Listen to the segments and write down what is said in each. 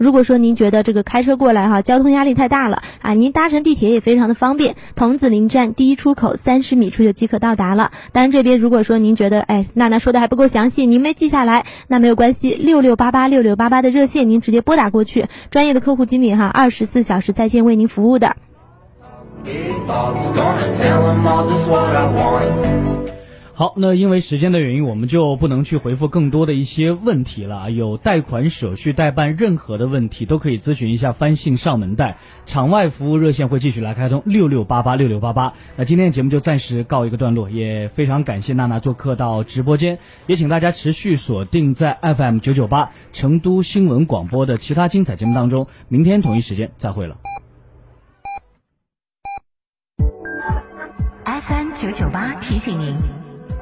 如果说您觉得这个开车过来哈，交通压力太大了啊，您搭乘地铁也非常的方便，桐梓林站第一出口三十米处就即可到达了。当然这边如果说您觉得哎娜娜说的还不够详细，您没记下来，那没有关系，六六八八六六八八的热线您直接拨打过去，专业的客户经理哈，二十四小时在线为您服务的。好，那因为时间的原因，我们就不能去回复更多的一些问题了。有贷款手续代办任何的问题，都可以咨询一下翻信上门贷场外服务热线会继续来开通六六八八六六八八。那今天的节目就暂时告一个段落，也非常感谢娜娜做客到直播间，也请大家持续锁定在 FM 九九八成都新闻广播的其他精彩节目当中。明天同一时间再会了。FM 九九八提醒您。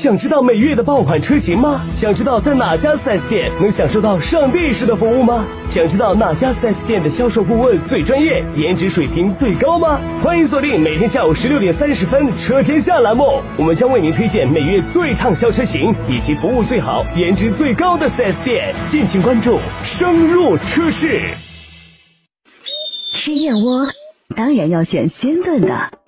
想知道每月的爆款车型吗？想知道在哪家 4S 店能享受到上帝式的服务吗？想知道哪家 4S 店的销售顾问最专业，颜值水平最高吗？欢迎锁定每天下午十六点三十分《车天下》栏目，我们将为您推荐每月最畅销车型以及服务最好、颜值最高的 4S 店，敬请关注，深入车市。吃燕窝当然要选鲜炖的。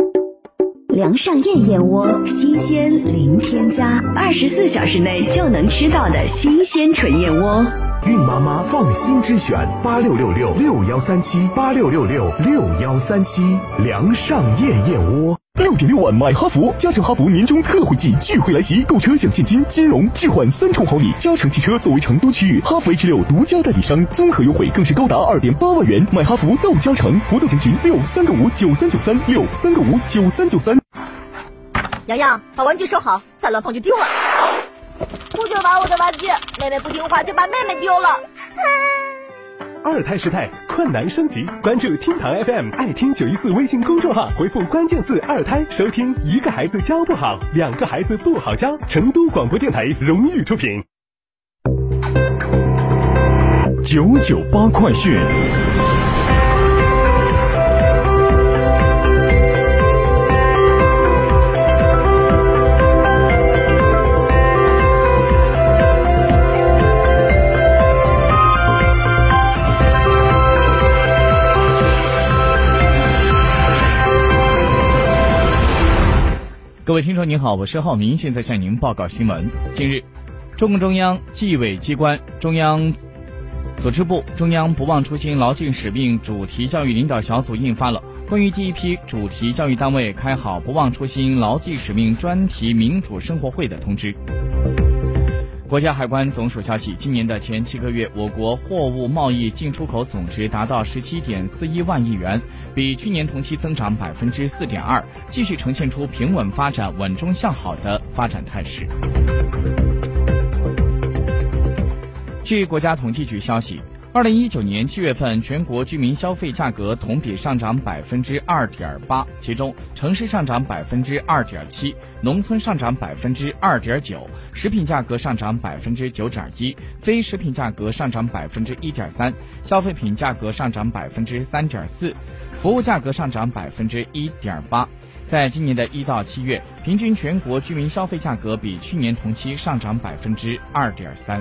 梁上燕燕窝，新鲜零添加，二十四小时内就能吃到的新鲜纯燕窝。孕妈妈放心之选，八六六六六幺三七八六六六六幺三七，梁上燕燕窝。六点六万买哈弗，嘉诚哈弗年终特惠季钜惠来袭，购车享现金、金融、置换三重好礼。嘉诚汽车作为成都区域哈弗 H 六独家代理商，综合优惠更是高达二点八万元。买哈弗到嘉诚，活动详询六三个五九三九三六三个五九三九三。洋洋，把玩具收好，再乱碰就丢了。不准玩我的玩具，妹妹不听话就把妹妹丢了。二胎时代，困难升级，关注厅堂 FM 爱听九一四微信公众号，回复关键字“二胎”，收听一个孩子教不好，两个孩子不好教。成都广播电台荣誉出品。九九八快讯。各位听众您好，我是浩明，现在向您报告新闻。近日，中共中央纪委机关、中央组织部、中央不忘初心、牢记使命主题教育领导小组印发了关于第一批主题教育单位开好不忘初心、牢记使命专题民主生活会的通知。国家海关总署消息，今年的前七个月，我国货物贸易进出口总值达到十七点四一万亿元，比去年同期增长百分之四点二，继续呈现出平稳发展、稳中向好的发展态势。据国家统计局消息。二零一九年七月份，全国居民消费价格同比上涨百分之二点八，其中城市上涨百分之二点七，农村上涨百分之二点九，食品价格上涨百分之九点一，非食品价格上涨百分之一点三，消费品价格上涨百分之三点四，服务价格上涨百分之一点八。在今年的一到七月，平均全国居民消费价格比去年同期上涨百分之二点三。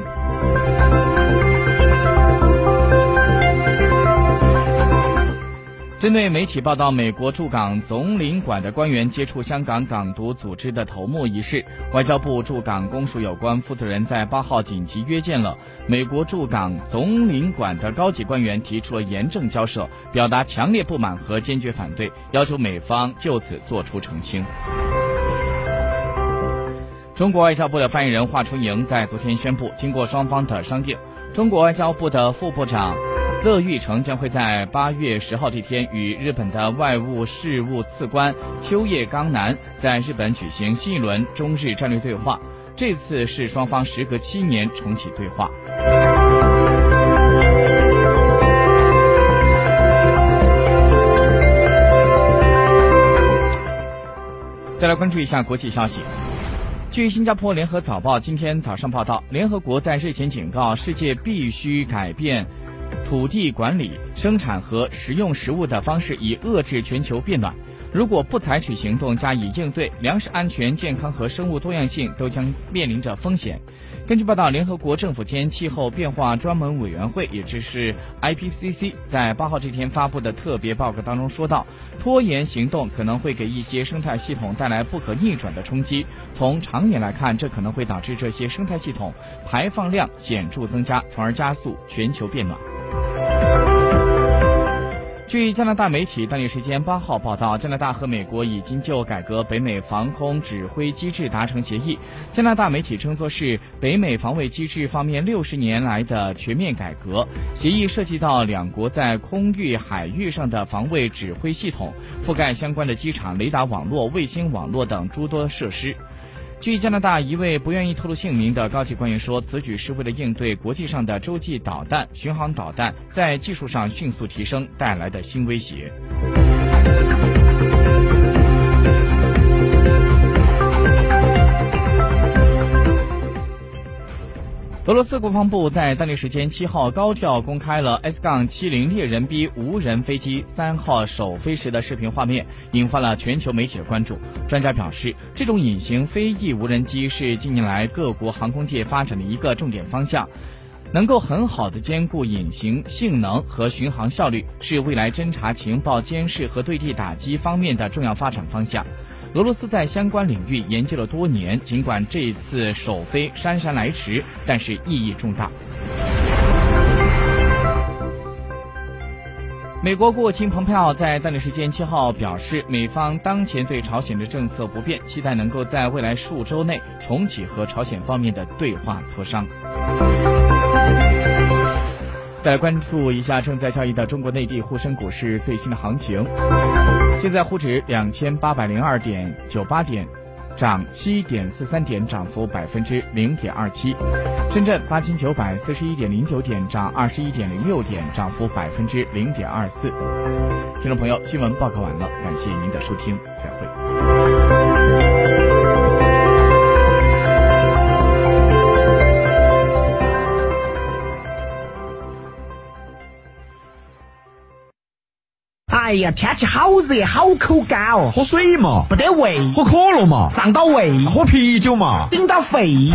针对媒体报道美国驻港总领馆的官员接触香港港独组织的头目一事，外交部驻港公署有关负责人在八号紧急约见了美国驻港总领馆的高级官员，提出了严正交涉，表达强烈不满和坚决反对，要求美方就此作出澄清。中国外交部的发言人华春莹在昨天宣布，经过双方的商定，中国外交部的副部长。乐玉成将会在八月十号这天与日本的外务事务次官秋叶刚男在日本举行新一轮中日战略对话。这次是双方时隔七年重启对话。再来关注一下国际消息。据新加坡联合早报今天早上报道，联合国在日前警告，世界必须改变土地管理、生产和食用食物的方式，以遏制全球变暖。如果不采取行动加以应对，粮食安全、健康和生物多样性都将面临着风险。根据报道，联合国政府间气候变化专门委员会，也就是 IPCC，在八号这天发布的特别报告当中说到，拖延行动可能会给一些生态系统带来不可逆转的冲击。从长远来看，这可能会导致这些生态系统排放量显著增加，从而加速全球变暖。据加拿大媒体当地时间八号报道，加拿大和美国已经就改革北美防空指挥机制达成协议。加拿大媒体称作是北美防卫机制方面六十年来的全面改革。协议涉及到两国在空域、海域上的防卫指挥系统，覆盖相关的机场、雷达网络、卫星网络等诸多设施。据加拿大一位不愿意透露姓名的高级官员说，此举是为了应对国际上的洲际导弹、巡航导弹在技术上迅速提升带来的新威胁。罗斯国防部在当地时间七号高调公开了 S- 杠七零猎人 B 无人飞机三号首飞时的视频画面，引发了全球媒体的关注。专家表示，这种隐形飞翼无人机是近年来各国航空界发展的一个重点方向，能够很好的兼顾隐形性能和巡航效率，是未来侦察、情报、监视和对地打击方面的重要发展方向。俄罗斯在相关领域研究了多年，尽管这一次首飞姗姗来迟，但是意义重大。美国国务卿蓬佩奥在当地时间七号表示，美方当前对朝鲜的政策不变，期待能够在未来数周内重启和朝鲜方面的对话磋商。再关注一下正在交易的中国内地沪深股市最新的行情。现在沪指两千八百零二点九八点，涨七点四三点，涨幅百分之零点二七；深圳八千九百四十一点零九点，涨二十一点零六点，涨幅百分之零点二四。听众朋友，新闻报告完了，感谢您的收听，再会。哎呀，天气好热，好口干哦！喝水嘛，不得胃；喝可乐嘛，胀到胃；喝啤酒嘛，顶到肺。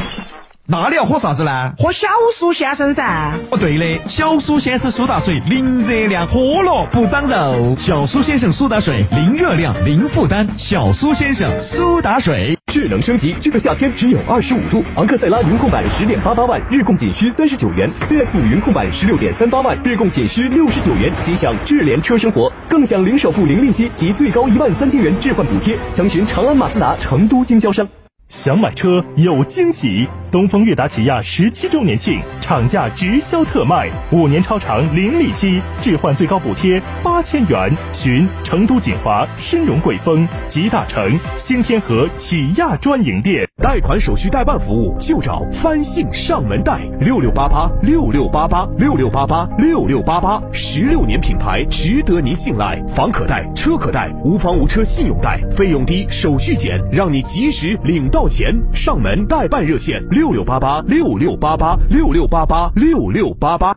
那你要喝啥子呢？喝小苏先生噻！哦，对的，小苏先生苏打水，零热量，喝了不长肉。小苏先生苏打水，零热量，零负担。小苏先生苏打水，智能升级，这个夏天只有二十五度。昂克赛拉云控版十点八八万，日供仅需三十九元；CX 五云控版十六点三八万，日供仅需六十九元。即享智联车生活，更享零首付、零利息及最高一万三千元置换补贴。详询长安马自达成都经销商。想买车有惊喜！东风悦达起亚十七周年庆，厂价直销特卖，五年超长零利息，置换最高补贴八千元。寻成都锦华、申荣贵丰、吉大城、新天河起亚专营店。贷款手续代办服务就找翻信上门贷，六六八八六六八八六六八八六六八八，十六年品牌，值得您信赖。房可贷，车可贷，无房无车信用贷，费用低，手续简，让你及时领到钱。上门代办热线六六八八六六八八六六八八六六八八。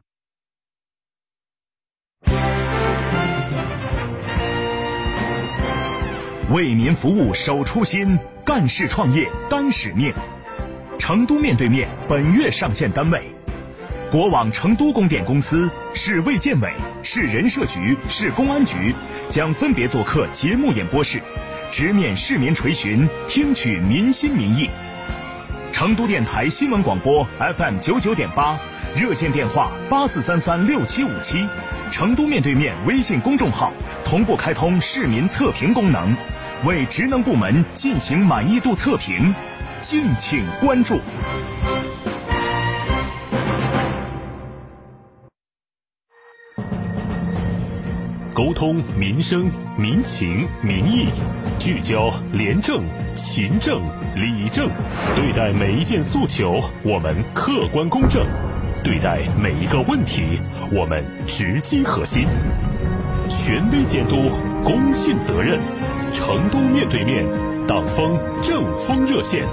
为民服务守初心，干事创业担使命。成都面对面本月上线单位：国网成都供电公司、市卫健委、市人社局、市公安局将分别做客节目演播室，直面市民垂询，听取民心民意。成都电台新闻广播 FM 九九点八，热线电话八四三三六七五七。成都面对面微信公众号同步开通市民测评功能，为职能部门进行满意度测评，敬请关注。沟通民生民情民意，聚焦廉政勤政理政，对待每一件诉求，我们客观公正；对待每一个问题，我们直击核心。权威监督，公信责任。成都面对面，党风政风热线。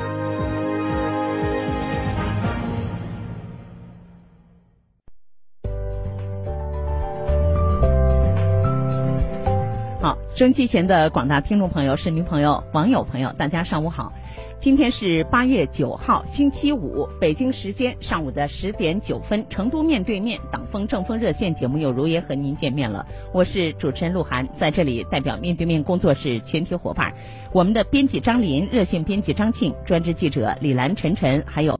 收音机前的广大听众朋友、市民朋友、网友朋友，大家上午好。今天是八月九号，星期五，北京时间上午的十点九分，成都面对面党风政风热线节目又如约和您见面了。我是主持人鹿晗，在这里代表面对面工作室全体伙伴，我们的编辑张林、热线编辑张庆、专职记者李兰、晨晨，还有。